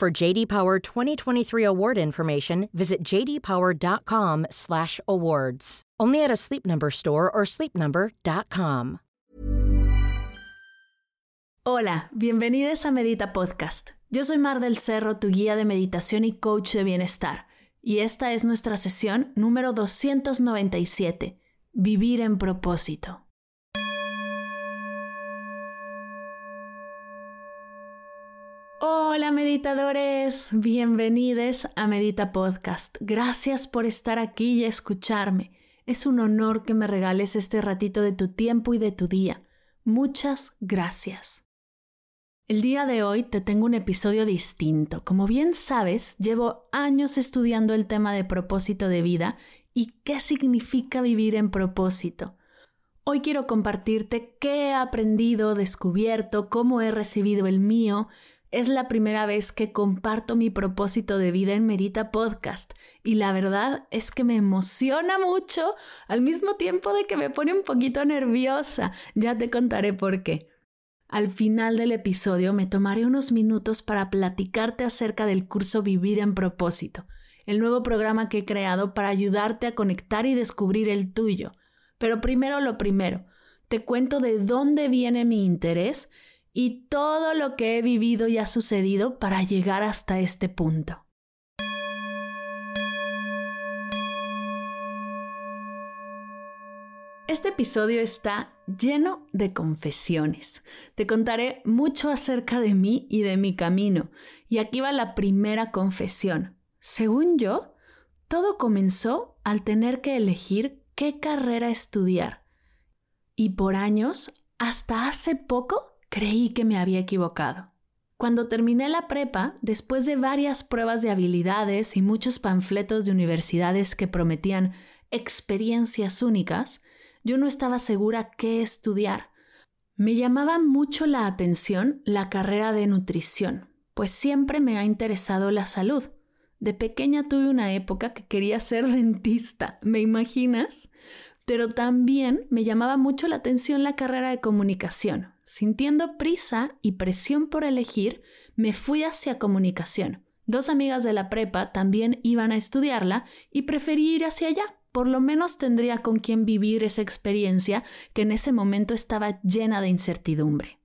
For JD Power 2023 award information, visit jdpower.com/awards. Only at a Sleep Number store or sleepnumber.com. Hola, bienvenidos a Medita Podcast. Yo soy Mar del Cerro, tu guía de meditación y coach de bienestar. Y esta es nuestra sesión número 297, Vivir en propósito. Hola meditadores, bienvenidos a Medita Podcast. Gracias por estar aquí y escucharme. Es un honor que me regales este ratito de tu tiempo y de tu día. Muchas gracias. El día de hoy te tengo un episodio distinto. Como bien sabes, llevo años estudiando el tema de propósito de vida y qué significa vivir en propósito. Hoy quiero compartirte qué he aprendido, descubierto, cómo he recibido el mío. Es la primera vez que comparto mi propósito de vida en Medita Podcast y la verdad es que me emociona mucho al mismo tiempo de que me pone un poquito nerviosa. Ya te contaré por qué. Al final del episodio me tomaré unos minutos para platicarte acerca del curso Vivir en propósito, el nuevo programa que he creado para ayudarte a conectar y descubrir el tuyo. Pero primero lo primero, te cuento de dónde viene mi interés y todo lo que he vivido y ha sucedido para llegar hasta este punto. Este episodio está lleno de confesiones. Te contaré mucho acerca de mí y de mi camino. Y aquí va la primera confesión. Según yo, todo comenzó al tener que elegir qué carrera estudiar. Y por años, hasta hace poco, creí que me había equivocado. Cuando terminé la prepa, después de varias pruebas de habilidades y muchos panfletos de universidades que prometían experiencias únicas, yo no estaba segura qué estudiar. Me llamaba mucho la atención la carrera de nutrición, pues siempre me ha interesado la salud. De pequeña tuve una época que quería ser dentista, ¿me imaginas? Pero también me llamaba mucho la atención la carrera de comunicación. Sintiendo prisa y presión por elegir, me fui hacia comunicación. Dos amigas de la prepa también iban a estudiarla y preferí ir hacia allá por lo menos tendría con quien vivir esa experiencia que en ese momento estaba llena de incertidumbre.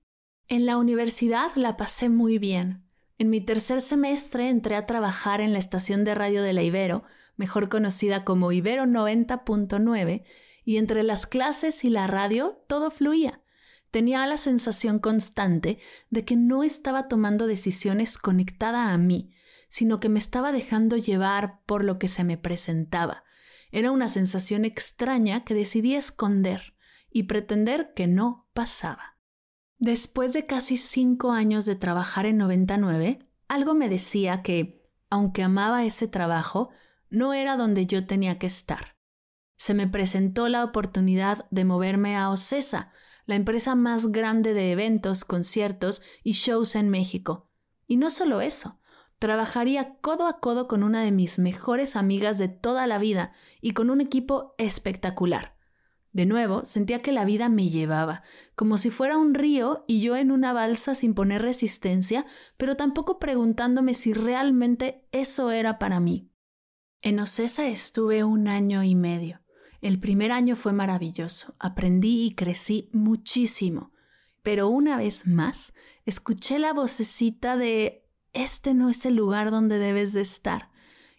En la universidad la pasé muy bien. En mi tercer semestre entré a trabajar en la estación de radio de la Ibero, mejor conocida como Ibero 90.9, y entre las clases y la radio todo fluía. Tenía la sensación constante de que no estaba tomando decisiones conectada a mí, sino que me estaba dejando llevar por lo que se me presentaba era una sensación extraña que decidí esconder y pretender que no pasaba. Después de casi cinco años de trabajar en 99, algo me decía que, aunque amaba ese trabajo, no era donde yo tenía que estar. Se me presentó la oportunidad de moverme a Ocesa, la empresa más grande de eventos, conciertos y shows en México. Y no solo eso, trabajaría codo a codo con una de mis mejores amigas de toda la vida y con un equipo espectacular. De nuevo, sentía que la vida me llevaba, como si fuera un río y yo en una balsa sin poner resistencia, pero tampoco preguntándome si realmente eso era para mí. En Ocesa estuve un año y medio. El primer año fue maravilloso, aprendí y crecí muchísimo. Pero una vez más, escuché la vocecita de este no es el lugar donde debes de estar.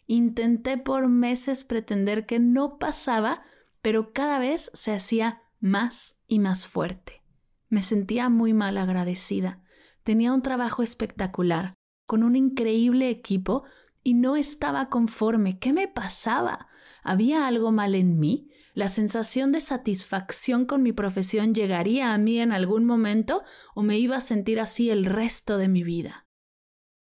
Intenté por meses pretender que no pasaba, pero cada vez se hacía más y más fuerte. Me sentía muy mal agradecida. Tenía un trabajo espectacular, con un increíble equipo, y no estaba conforme. ¿Qué me pasaba? ¿Había algo mal en mí? ¿La sensación de satisfacción con mi profesión llegaría a mí en algún momento o me iba a sentir así el resto de mi vida?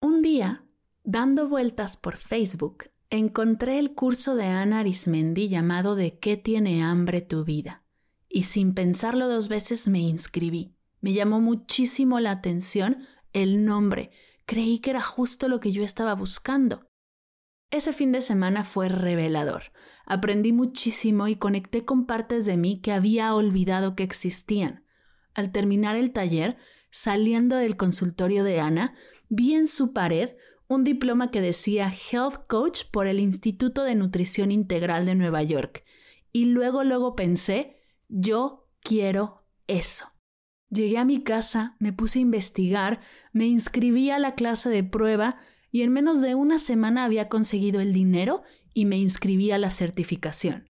Un día Dando vueltas por Facebook, encontré el curso de Ana Arismendi llamado ¿De qué tiene hambre tu vida? Y sin pensarlo dos veces me inscribí. Me llamó muchísimo la atención el nombre. Creí que era justo lo que yo estaba buscando. Ese fin de semana fue revelador. Aprendí muchísimo y conecté con partes de mí que había olvidado que existían. Al terminar el taller, saliendo del consultorio de Ana, vi en su pared un diploma que decía Health Coach por el Instituto de Nutrición Integral de Nueva York. Y luego, luego pensé, yo quiero eso. Llegué a mi casa, me puse a investigar, me inscribí a la clase de prueba y en menos de una semana había conseguido el dinero y me inscribí a la certificación.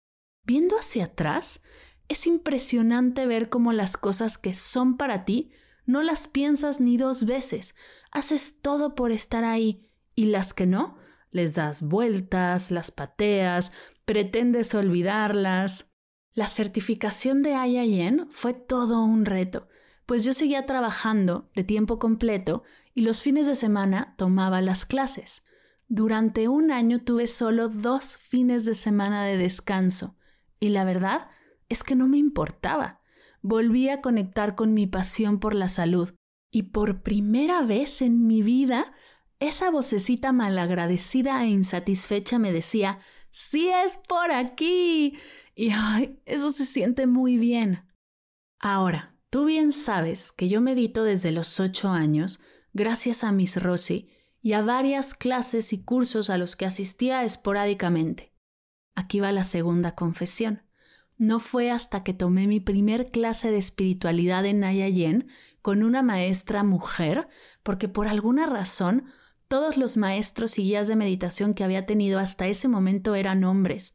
Viendo hacia atrás, es impresionante ver cómo las cosas que son para ti no las piensas ni dos veces, haces todo por estar ahí y las que no, les das vueltas, las pateas, pretendes olvidarlas. La certificación de IIN fue todo un reto, pues yo seguía trabajando de tiempo completo y los fines de semana tomaba las clases. Durante un año tuve solo dos fines de semana de descanso y la verdad es que no me importaba volví a conectar con mi pasión por la salud y por primera vez en mi vida, esa vocecita malagradecida e insatisfecha me decía, sí es por aquí. Y ay, eso se siente muy bien. Ahora, tú bien sabes que yo medito desde los ocho años, gracias a Miss Rossi y a varias clases y cursos a los que asistía esporádicamente. Aquí va la segunda confesión. No fue hasta que tomé mi primer clase de espiritualidad en Nayayen con una maestra mujer, porque por alguna razón todos los maestros y guías de meditación que había tenido hasta ese momento eran hombres,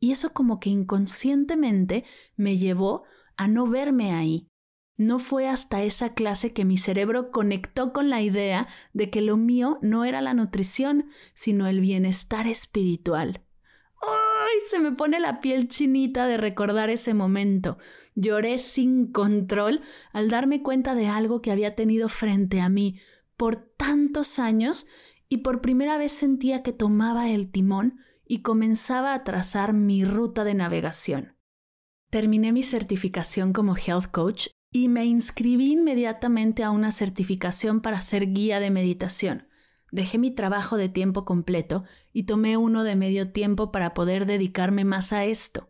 y eso como que inconscientemente me llevó a no verme ahí. No fue hasta esa clase que mi cerebro conectó con la idea de que lo mío no era la nutrición, sino el bienestar espiritual se me pone la piel chinita de recordar ese momento. Lloré sin control al darme cuenta de algo que había tenido frente a mí por tantos años y por primera vez sentía que tomaba el timón y comenzaba a trazar mi ruta de navegación. Terminé mi certificación como Health Coach y me inscribí inmediatamente a una certificación para ser guía de meditación. Dejé mi trabajo de tiempo completo y tomé uno de medio tiempo para poder dedicarme más a esto.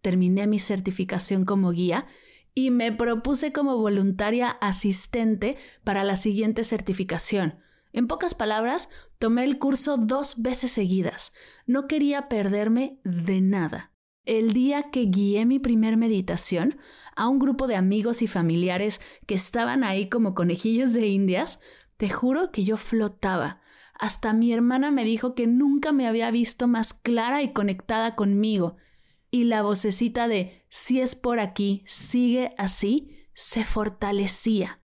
Terminé mi certificación como guía y me propuse como voluntaria asistente para la siguiente certificación. En pocas palabras, tomé el curso dos veces seguidas. No quería perderme de nada. El día que guié mi primer meditación a un grupo de amigos y familiares que estaban ahí como conejillos de indias, te juro que yo flotaba. Hasta mi hermana me dijo que nunca me había visto más clara y conectada conmigo. Y la vocecita de si es por aquí, sigue así, se fortalecía.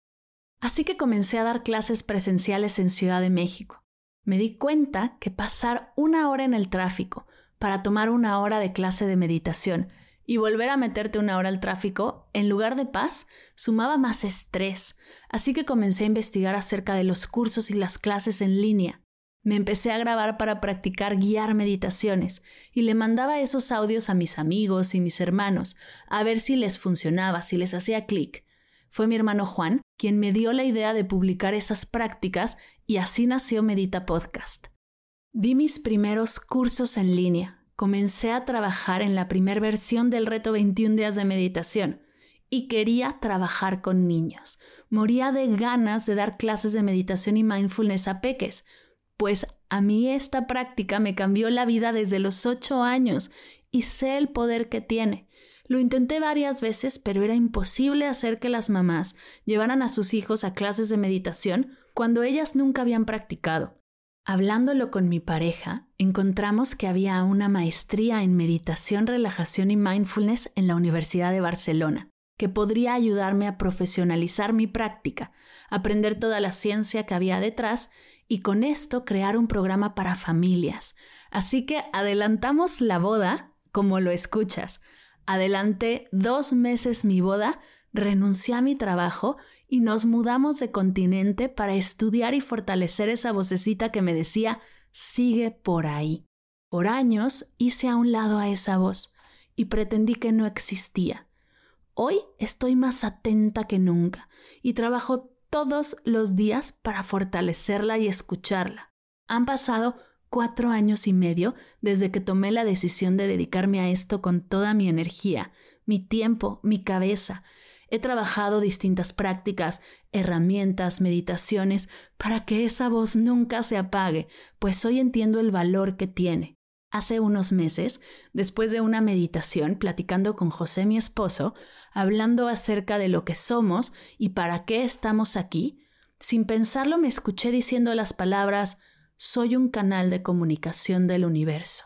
Así que comencé a dar clases presenciales en Ciudad de México. Me di cuenta que pasar una hora en el tráfico para tomar una hora de clase de meditación y volver a meterte una hora al tráfico, en lugar de paz, sumaba más estrés, así que comencé a investigar acerca de los cursos y las clases en línea. Me empecé a grabar para practicar guiar meditaciones y le mandaba esos audios a mis amigos y mis hermanos a ver si les funcionaba, si les hacía clic. Fue mi hermano Juan quien me dio la idea de publicar esas prácticas y así nació Medita Podcast. Di mis primeros cursos en línea, comencé a trabajar en la primera versión del reto 21 días de meditación y quería trabajar con niños. Moría de ganas de dar clases de meditación y mindfulness a peques, pues a mí esta práctica me cambió la vida desde los 8 años y sé el poder que tiene. Lo intenté varias veces, pero era imposible hacer que las mamás llevaran a sus hijos a clases de meditación cuando ellas nunca habían practicado. Hablándolo con mi pareja, encontramos que había una maestría en meditación, relajación y mindfulness en la Universidad de Barcelona, que podría ayudarme a profesionalizar mi práctica, aprender toda la ciencia que había detrás y con esto crear un programa para familias. Así que adelantamos la boda, como lo escuchas. Adelanté dos meses mi boda, renuncié a mi trabajo y nos mudamos de continente para estudiar y fortalecer esa vocecita que me decía, sigue por ahí. Por años hice a un lado a esa voz y pretendí que no existía. Hoy estoy más atenta que nunca y trabajo todos los días para fortalecerla y escucharla. Han pasado cuatro años y medio desde que tomé la decisión de dedicarme a esto con toda mi energía, mi tiempo, mi cabeza. He trabajado distintas prácticas, herramientas, meditaciones, para que esa voz nunca se apague, pues hoy entiendo el valor que tiene. Hace unos meses, después de una meditación, platicando con José, mi esposo, hablando acerca de lo que somos y para qué estamos aquí, sin pensarlo me escuché diciendo las palabras soy un canal de comunicación del universo.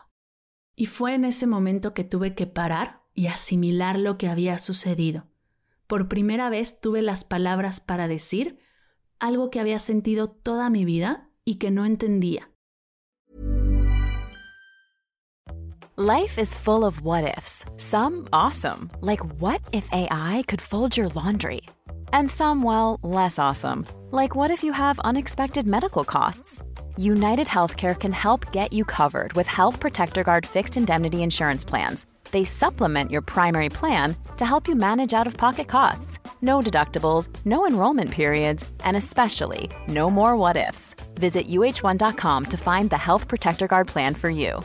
Y fue en ese momento que tuve que parar y asimilar lo que había sucedido. Por primera vez tuve las palabras para decir algo que había sentido toda mi vida y que no entendía. Life is full of what ifs. Some awesome, like what if AI could fold your laundry? And some well, less awesome, like what if you have unexpected medical costs? United Healthcare can help get you covered with Health Protector Guard fixed indemnity insurance plans. They supplement your primary plan to help you manage out of pocket costs. No deductibles, no enrollment periods, and especially no more what ifs. Visit uh1.com to find the Health Protector Guard plan for you.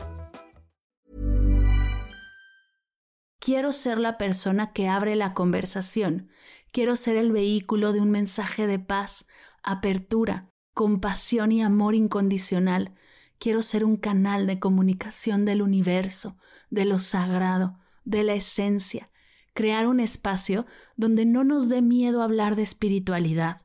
Quiero ser la persona que abre la conversación. Quiero ser el vehículo de un mensaje de paz, apertura compasión y amor incondicional. Quiero ser un canal de comunicación del universo, de lo sagrado, de la esencia. Crear un espacio donde no nos dé miedo hablar de espiritualidad,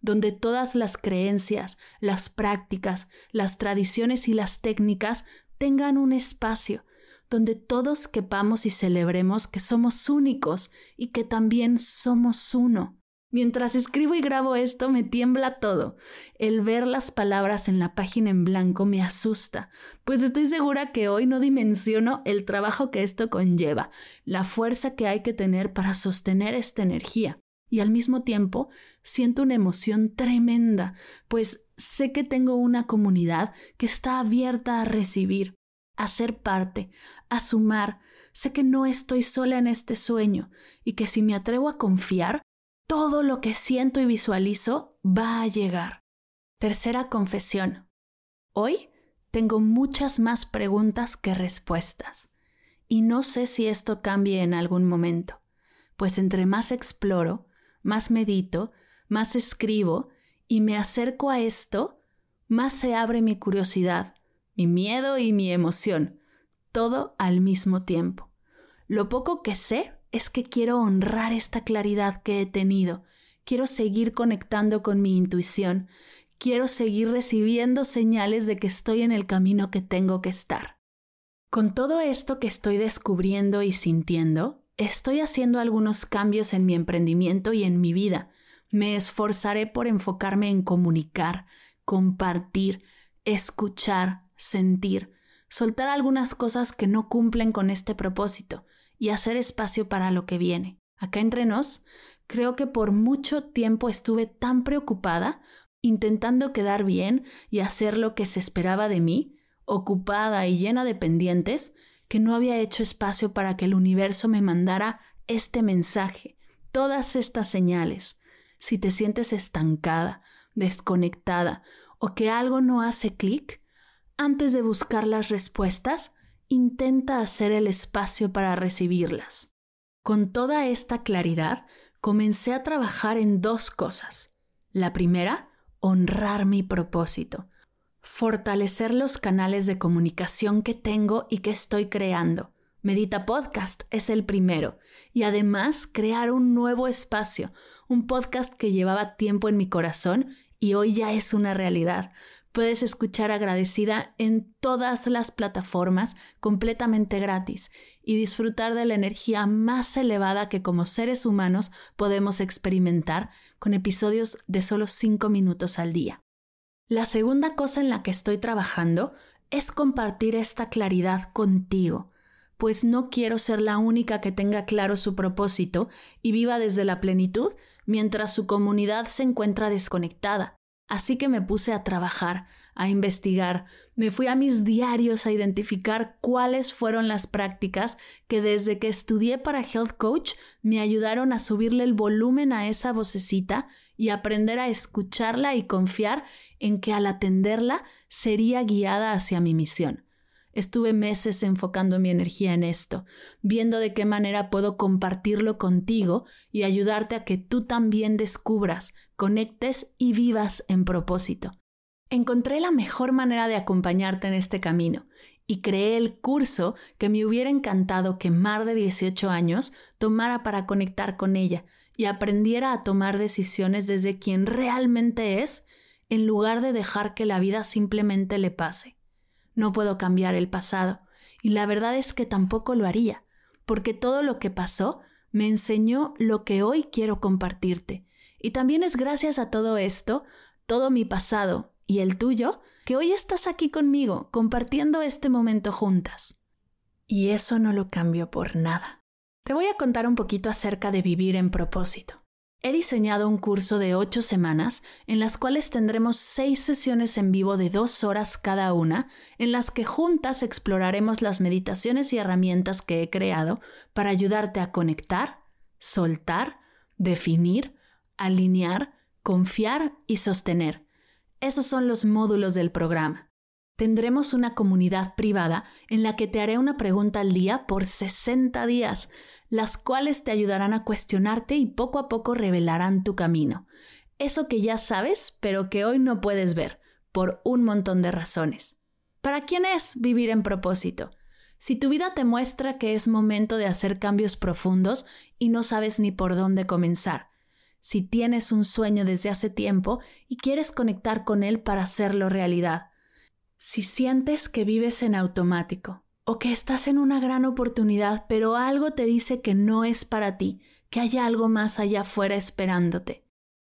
donde todas las creencias, las prácticas, las tradiciones y las técnicas tengan un espacio, donde todos quepamos y celebremos que somos únicos y que también somos uno. Mientras escribo y grabo esto me tiembla todo. El ver las palabras en la página en blanco me asusta, pues estoy segura que hoy no dimensiono el trabajo que esto conlleva, la fuerza que hay que tener para sostener esta energía. Y al mismo tiempo siento una emoción tremenda, pues sé que tengo una comunidad que está abierta a recibir, a ser parte, a sumar. Sé que no estoy sola en este sueño y que si me atrevo a confiar, todo lo que siento y visualizo va a llegar. Tercera confesión. Hoy tengo muchas más preguntas que respuestas. Y no sé si esto cambie en algún momento, pues entre más exploro, más medito, más escribo y me acerco a esto, más se abre mi curiosidad, mi miedo y mi emoción, todo al mismo tiempo. Lo poco que sé es que quiero honrar esta claridad que he tenido, quiero seguir conectando con mi intuición, quiero seguir recibiendo señales de que estoy en el camino que tengo que estar. Con todo esto que estoy descubriendo y sintiendo, estoy haciendo algunos cambios en mi emprendimiento y en mi vida. Me esforzaré por enfocarme en comunicar, compartir, escuchar, sentir, soltar algunas cosas que no cumplen con este propósito y hacer espacio para lo que viene. Acá entre nos, creo que por mucho tiempo estuve tan preocupada, intentando quedar bien y hacer lo que se esperaba de mí, ocupada y llena de pendientes, que no había hecho espacio para que el universo me mandara este mensaje, todas estas señales. Si te sientes estancada, desconectada o que algo no hace clic, antes de buscar las respuestas, intenta hacer el espacio para recibirlas. Con toda esta claridad, comencé a trabajar en dos cosas. La primera, honrar mi propósito, fortalecer los canales de comunicación que tengo y que estoy creando. Medita Podcast es el primero y además crear un nuevo espacio, un podcast que llevaba tiempo en mi corazón y hoy ya es una realidad, Puedes escuchar agradecida en todas las plataformas completamente gratis y disfrutar de la energía más elevada que como seres humanos podemos experimentar con episodios de solo 5 minutos al día. La segunda cosa en la que estoy trabajando es compartir esta claridad contigo, pues no quiero ser la única que tenga claro su propósito y viva desde la plenitud mientras su comunidad se encuentra desconectada. Así que me puse a trabajar, a investigar, me fui a mis diarios a identificar cuáles fueron las prácticas que desde que estudié para Health Coach me ayudaron a subirle el volumen a esa vocecita y aprender a escucharla y confiar en que al atenderla sería guiada hacia mi misión. Estuve meses enfocando mi energía en esto, viendo de qué manera puedo compartirlo contigo y ayudarte a que tú también descubras, conectes y vivas en propósito. Encontré la mejor manera de acompañarte en este camino y creé el curso que me hubiera encantado que Mar de 18 años tomara para conectar con ella y aprendiera a tomar decisiones desde quien realmente es en lugar de dejar que la vida simplemente le pase. No puedo cambiar el pasado, y la verdad es que tampoco lo haría, porque todo lo que pasó me enseñó lo que hoy quiero compartirte. Y también es gracias a todo esto, todo mi pasado y el tuyo, que hoy estás aquí conmigo compartiendo este momento juntas. Y eso no lo cambio por nada. Te voy a contar un poquito acerca de vivir en propósito. He diseñado un curso de ocho semanas en las cuales tendremos seis sesiones en vivo de dos horas cada una, en las que juntas exploraremos las meditaciones y herramientas que he creado para ayudarte a conectar, soltar, definir, alinear, confiar y sostener. Esos son los módulos del programa tendremos una comunidad privada en la que te haré una pregunta al día por 60 días, las cuales te ayudarán a cuestionarte y poco a poco revelarán tu camino. Eso que ya sabes, pero que hoy no puedes ver, por un montón de razones. ¿Para quién es vivir en propósito? Si tu vida te muestra que es momento de hacer cambios profundos y no sabes ni por dónde comenzar, si tienes un sueño desde hace tiempo y quieres conectar con él para hacerlo realidad, si sientes que vives en automático o que estás en una gran oportunidad, pero algo te dice que no es para ti, que hay algo más allá afuera esperándote.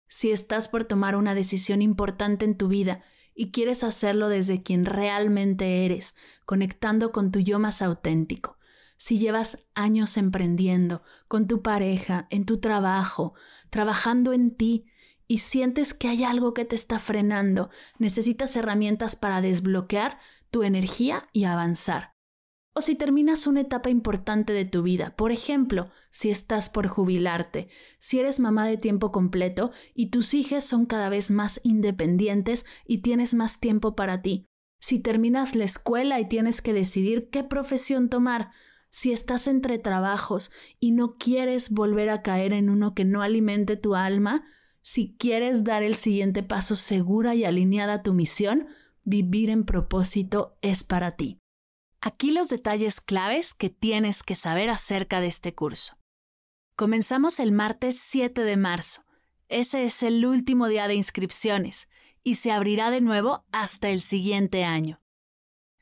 Si estás por tomar una decisión importante en tu vida y quieres hacerlo desde quien realmente eres, conectando con tu yo más auténtico. Si llevas años emprendiendo, con tu pareja, en tu trabajo, trabajando en ti, y sientes que hay algo que te está frenando, necesitas herramientas para desbloquear tu energía y avanzar. O si terminas una etapa importante de tu vida, por ejemplo, si estás por jubilarte, si eres mamá de tiempo completo y tus hijas son cada vez más independientes y tienes más tiempo para ti, si terminas la escuela y tienes que decidir qué profesión tomar, si estás entre trabajos y no quieres volver a caer en uno que no alimente tu alma, si quieres dar el siguiente paso segura y alineada a tu misión, vivir en propósito es para ti. Aquí los detalles claves que tienes que saber acerca de este curso. Comenzamos el martes 7 de marzo. Ese es el último día de inscripciones y se abrirá de nuevo hasta el siguiente año.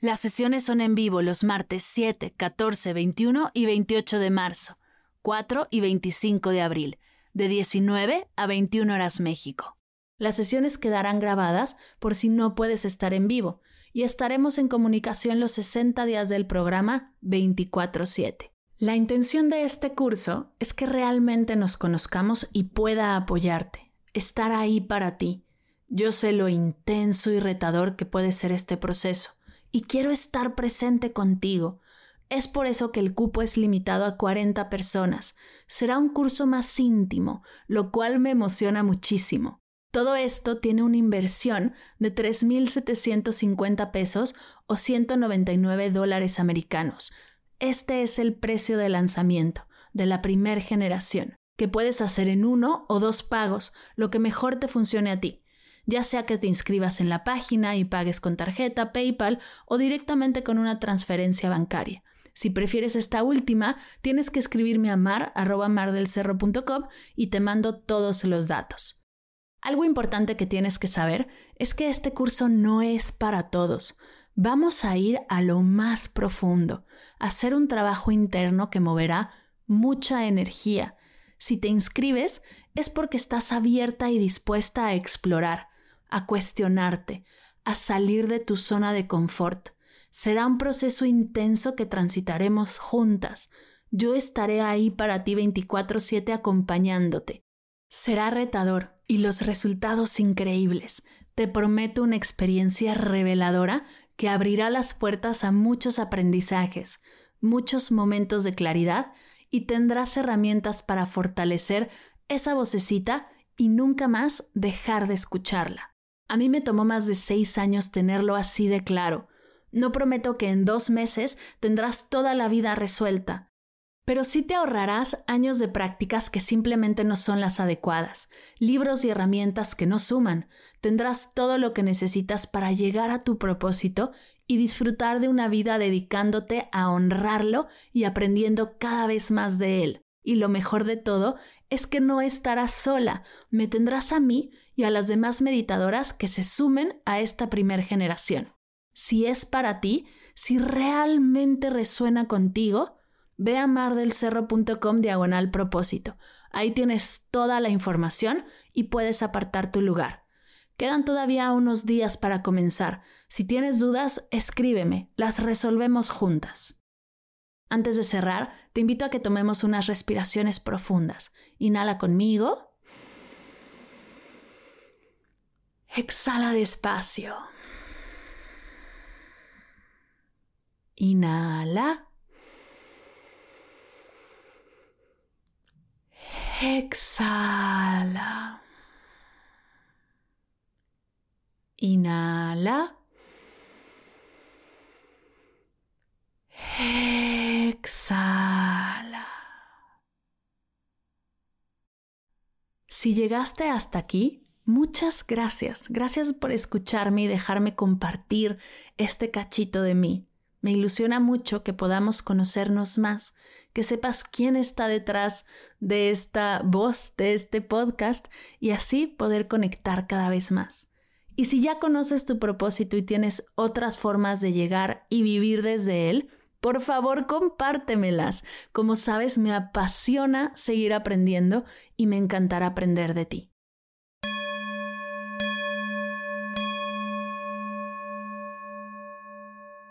Las sesiones son en vivo los martes 7, 14, 21 y 28 de marzo, 4 y 25 de abril de 19 a 21 horas México. Las sesiones quedarán grabadas por si no puedes estar en vivo y estaremos en comunicación los 60 días del programa 24/7. La intención de este curso es que realmente nos conozcamos y pueda apoyarte, estar ahí para ti. Yo sé lo intenso y retador que puede ser este proceso y quiero estar presente contigo, es por eso que el cupo es limitado a 40 personas. Será un curso más íntimo, lo cual me emociona muchísimo. Todo esto tiene una inversión de 3.750 pesos o 199 dólares americanos. Este es el precio de lanzamiento de la primer generación, que puedes hacer en uno o dos pagos, lo que mejor te funcione a ti ya sea que te inscribas en la página y pagues con tarjeta, PayPal o directamente con una transferencia bancaria. Si prefieres esta última, tienes que escribirme a mar.mardelcerro.com y te mando todos los datos. Algo importante que tienes que saber es que este curso no es para todos. Vamos a ir a lo más profundo, a hacer un trabajo interno que moverá mucha energía. Si te inscribes es porque estás abierta y dispuesta a explorar, a cuestionarte, a salir de tu zona de confort. Será un proceso intenso que transitaremos juntas. Yo estaré ahí para ti 24/7 acompañándote. Será retador y los resultados increíbles. Te prometo una experiencia reveladora que abrirá las puertas a muchos aprendizajes, muchos momentos de claridad y tendrás herramientas para fortalecer esa vocecita y nunca más dejar de escucharla. A mí me tomó más de seis años tenerlo así de claro. No prometo que en dos meses tendrás toda la vida resuelta, pero sí te ahorrarás años de prácticas que simplemente no son las adecuadas, libros y herramientas que no suman. Tendrás todo lo que necesitas para llegar a tu propósito y disfrutar de una vida dedicándote a honrarlo y aprendiendo cada vez más de él. Y lo mejor de todo es que no estarás sola, me tendrás a mí y a las demás meditadoras que se sumen a esta primer generación. Si es para ti, si realmente resuena contigo, ve a mardelcerro.com diagonal propósito. Ahí tienes toda la información y puedes apartar tu lugar. Quedan todavía unos días para comenzar. Si tienes dudas, escríbeme, las resolvemos juntas. Antes de cerrar, te invito a que tomemos unas respiraciones profundas. Inhala conmigo. Exhala despacio. Inhala. Exhala. Inhala. Exhala. Si llegaste hasta aquí, muchas gracias. Gracias por escucharme y dejarme compartir este cachito de mí. Me ilusiona mucho que podamos conocernos más, que sepas quién está detrás de esta voz, de este podcast, y así poder conectar cada vez más. Y si ya conoces tu propósito y tienes otras formas de llegar y vivir desde él, por favor compártemelas. Como sabes, me apasiona seguir aprendiendo y me encantará aprender de ti.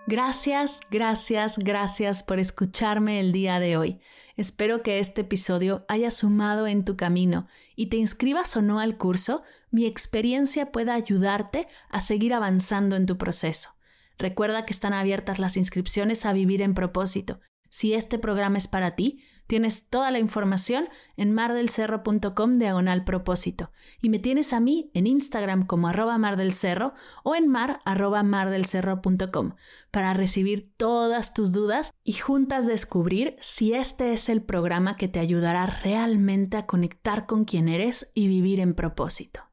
Gracias, gracias, gracias por escucharme el día de hoy. Espero que este episodio haya sumado en tu camino y te inscribas o no al curso, mi experiencia pueda ayudarte a seguir avanzando en tu proceso. Recuerda que están abiertas las inscripciones a Vivir en propósito. Si este programa es para ti, Tienes toda la información en mardelcerro.com diagonal propósito y me tienes a mí en Instagram como arroba mardelcerro o en mar arroba mardelcerro.com para recibir todas tus dudas y juntas descubrir si este es el programa que te ayudará realmente a conectar con quien eres y vivir en propósito.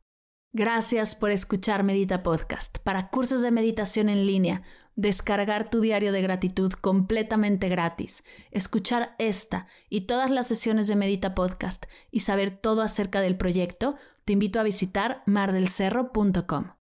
Gracias por escuchar Medita Podcast. Para cursos de meditación en línea, descargar tu diario de gratitud completamente gratis, escuchar esta y todas las sesiones de Medita Podcast y saber todo acerca del proyecto, te invito a visitar mardelcerro.com.